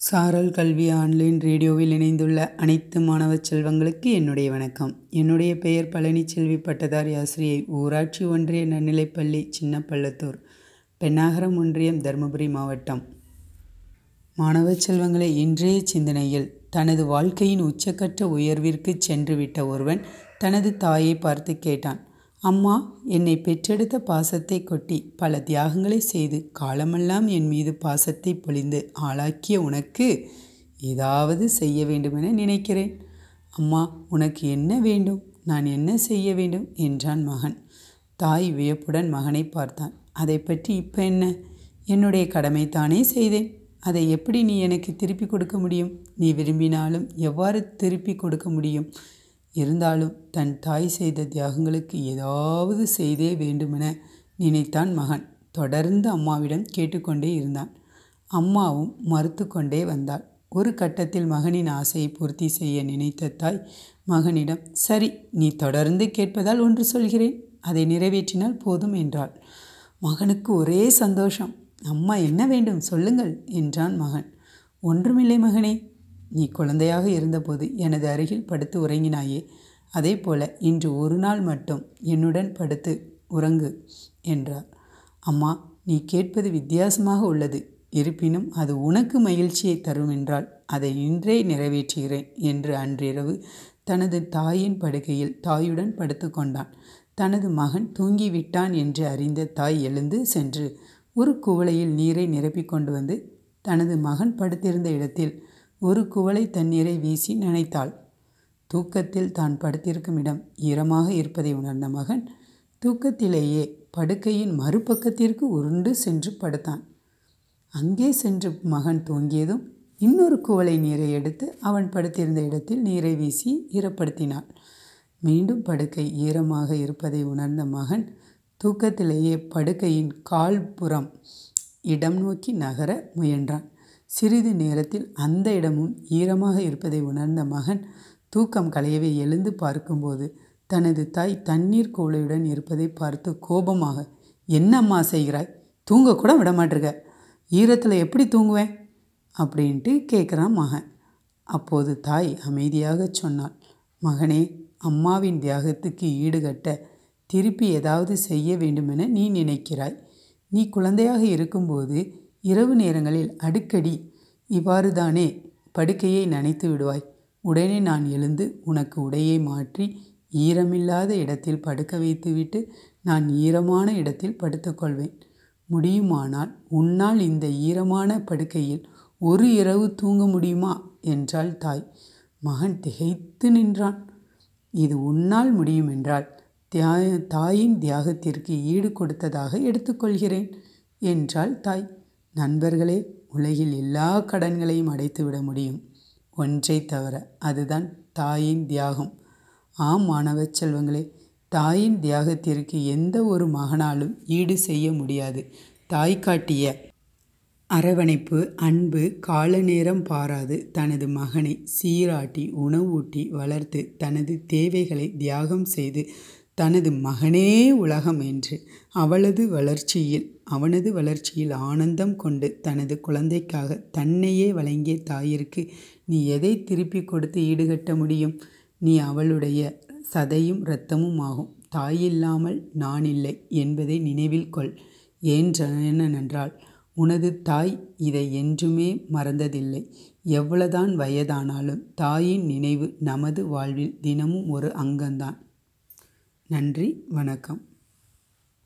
சாரல் கல்வி ஆன்லைன் ரேடியோவில் இணைந்துள்ள அனைத்து மாணவ செல்வங்களுக்கு என்னுடைய வணக்கம். என்னுடைய பெயர் பழனிச்செல்வி பட்டதாரி ஆசிரியை ஊராட்சி ஒன்றிய நன்னிலைப்பள்ளி சின்னப்பள்ளத்தூர் பெண்ணாகரம் ஒன்றியம் தருமபுரி மாவட்டம். மாணவ செல்வங்களை இன்றைய சிந்தனையில் தனது வாழ்க்கையின் உச்சக்கட்ட உயர்விற்கு சென்றுவிட்ட ஒருவன் தனது தாயை பார்த்து கேட்டான். அம்மா என்னை பெற்றெடுத்த பாசத்தை கொட்டி பல தியாகங்களை செய்து காலமெல்லாம் என் மீது பாசத்தை பொழிந்து ஆளாக்கிய உனக்கு ஏதாவது செய்ய வேண்டுமென நினைக்கிறேன். அம்மா உனக்கு என்ன வேண்டும்? நான் என்ன செய்ய வேண்டும்? என்றான் மகன். தாய் வியப்புடன் மகனை பார்த்தான். அதை பற்றி இப்போ என்ன? என்னுடைய கடமை தானே செய்தேன். அதை எப்படி நீ எனக்கு திருப்பி கொடுக்க முடியும்? நீ விரும்பினாலும் எவ்வாறு திருப்பி கொடுக்க முடியும்? இருந்தாலும் தன் தாய் செய்த தியாகங்களுக்கு ஏதாவது செய்தே வேண்டுமென நினைத்தான் மகன். தொடர்ந்து அம்மாவிடம் கேட்டுக்கொண்டே இருந்தான். அம்மாவும் மறுத்து கொண்டே வந்தாள். ஒரு கட்டத்தில் மகனின் ஆசையை பூர்த்தி செய்ய நினைத்த தாய் மகனிடம் சரி நீ தொடர்ந்து கேட்பதால் ஒன்று சொல்கிறேன். அதை நிறைவேற்றினால் போதும் என்றாள். மகனுக்கு ஒரே சந்தோஷம். அம்மா என்ன வேண்டும்? சொல்லுங்கள் என்றான் மகன். ஒன்றுமில்லை மகனே. நீ குழந்தையாக இருந்தபோது எனது அருகில் படுத்து உறங்கினாயே. அதே போல இன்று ஒரு நாள் மட்டும் என்னுடன் படுத்து உறங்கு என்றார். அம்மா நீ கேட்பது வித்தியாசமாக உள்ளது. இருப்பினும் அது உனக்கு மகிழ்ச்சியை தரும் என்றால் அதை இன்றே நிறைவேற்றுகிறேன் என்று அன்றிரவு தனது தாயின் படுக்கையில் தாயுடன் படுத்து கொண்டான். தனது மகன் தூங்கிவிட்டான் என்று அறிந்த தாய் எழுந்து சென்று ஒரு குவளையில் நீரை நிரப்பிக் கொண்டு வந்து தனது மகன் படுத்திருந்த இடத்தில் ஒரு குவளை தண்ணீரை வீசி நினைத்தாள். தூக்கத்தில் தான் படுத்திருக்கும் இடம் ஈரமாக இருப்பதை உணர்ந்த மகன் தூக்கத்திலேயே படுக்கையின் மறுபக்கத்திற்கு உருண்டு சென்று படுத்தான். அங்கே சென்று மகன் தூங்கியதும் இன்னொரு குவளை நீரை எடுத்து அவன் படுத்திருந்த இடத்தில் நீரை வீசி ஈரப்படுத்தினாள். மீண்டும் படுக்கை ஈரமாக இருப்பதை உணர்ந்த மகன் தூக்கத்திலேயே படுக்கையின் கால்புறம் இடம் நோக்கி நகர முயன்றான். சிறிது நேரத்தில் அந்த இடமும் ஈரமாக இருப்பதை உணர்ந்த மகன் தூக்கம் களையவே எழுந்து பார்க்கும்போது தனது தாய் தண்ணீர் கோளையுடன் இருப்பதை பார்த்து கோபமாக என்ன அம்மா செய்கிறாய்? தூங்க கூட விட ஈரத்தில் எப்படி தூங்குவேன்? அப்படின்ட்டு கேட்குறான் மகன். அப்போது தாய் அமைதியாக சொன்னாள். மகனே அம்மாவின் தியாகத்துக்கு ஈடுகட்ட திருப்பி ஏதாவது செய்ய வேண்டுமென நீ நினைக்கிறாய். நீ குழந்தையாக இருக்கும்போது இரவு நேரங்களில் அடிக்கடி இவ்வாறு தானே படுக்கையை நனைத்து விடுவாய். உடனே நான் எழுந்து உனக்கு உடையை மாற்றி ஈரமில்லாத இடத்தில் படுக்க வைத்துவிட்டு நான் ஈரமான இடத்தில் படுத்துக்கொள்வேன் முடியுமானால் உன்னால் இந்த ஈரமான படுக்கையில் ஒரு இரவு தூங்க முடியுமா? என்றாள் தாய். மகன் திகைத்து நின்றான். இது உன்னால் முடியும் என்றால் தாயின் தியாகத்திற்கு ஈடு கொடுத்ததாக எடுத்துக்கொள்கிறேன் என்றாள் தாய். நண்பர்களே உலகில் எல்லா கடன்களையும் அடைத்துவிட முடியும். ஒன்றை தவிர அதுதான் தாயின் தியாகம். ஆம் மாணவ செல்வங்களே தாயின் தியாகத்திற்கு எந்த ஒரு மகனாலும் ஈடு செய்ய முடியாது. தாய் காட்டிய அரவணைப்பு அன்பு கால நேரம் பாராது தனது மகனை சீராட்டி உணவூட்டி வளர்த்து தனது தேவைகளை தியாகம் செய்து தனது மகனே உலகம் என்று அவளது வளர்ச்சியில் அவனது வளர்ச்சியில் ஆனந்தம் கொண்டு தனது குழந்தைக்காக தன்னையே வழங்கிய தாயிற்கு நீ எதை திருப்பி கொடுத்து ஈடுகட்ட முடியும்? நீ அவளுடைய சதையும் இரத்தமும் ஆகும். தாயில்லாமல் நான் இல்லை என்பதை நினைவில் கொள் ஏனென்றால் உனது தாய் இதை என்றுமே மறந்ததில்லை. எவ்வளவுதான் வயதானாலும் தாயின் நினைவு நமது வாழ்வில் தினமும் ஒரு அங்கம்தான். நன்றி வணக்கம்.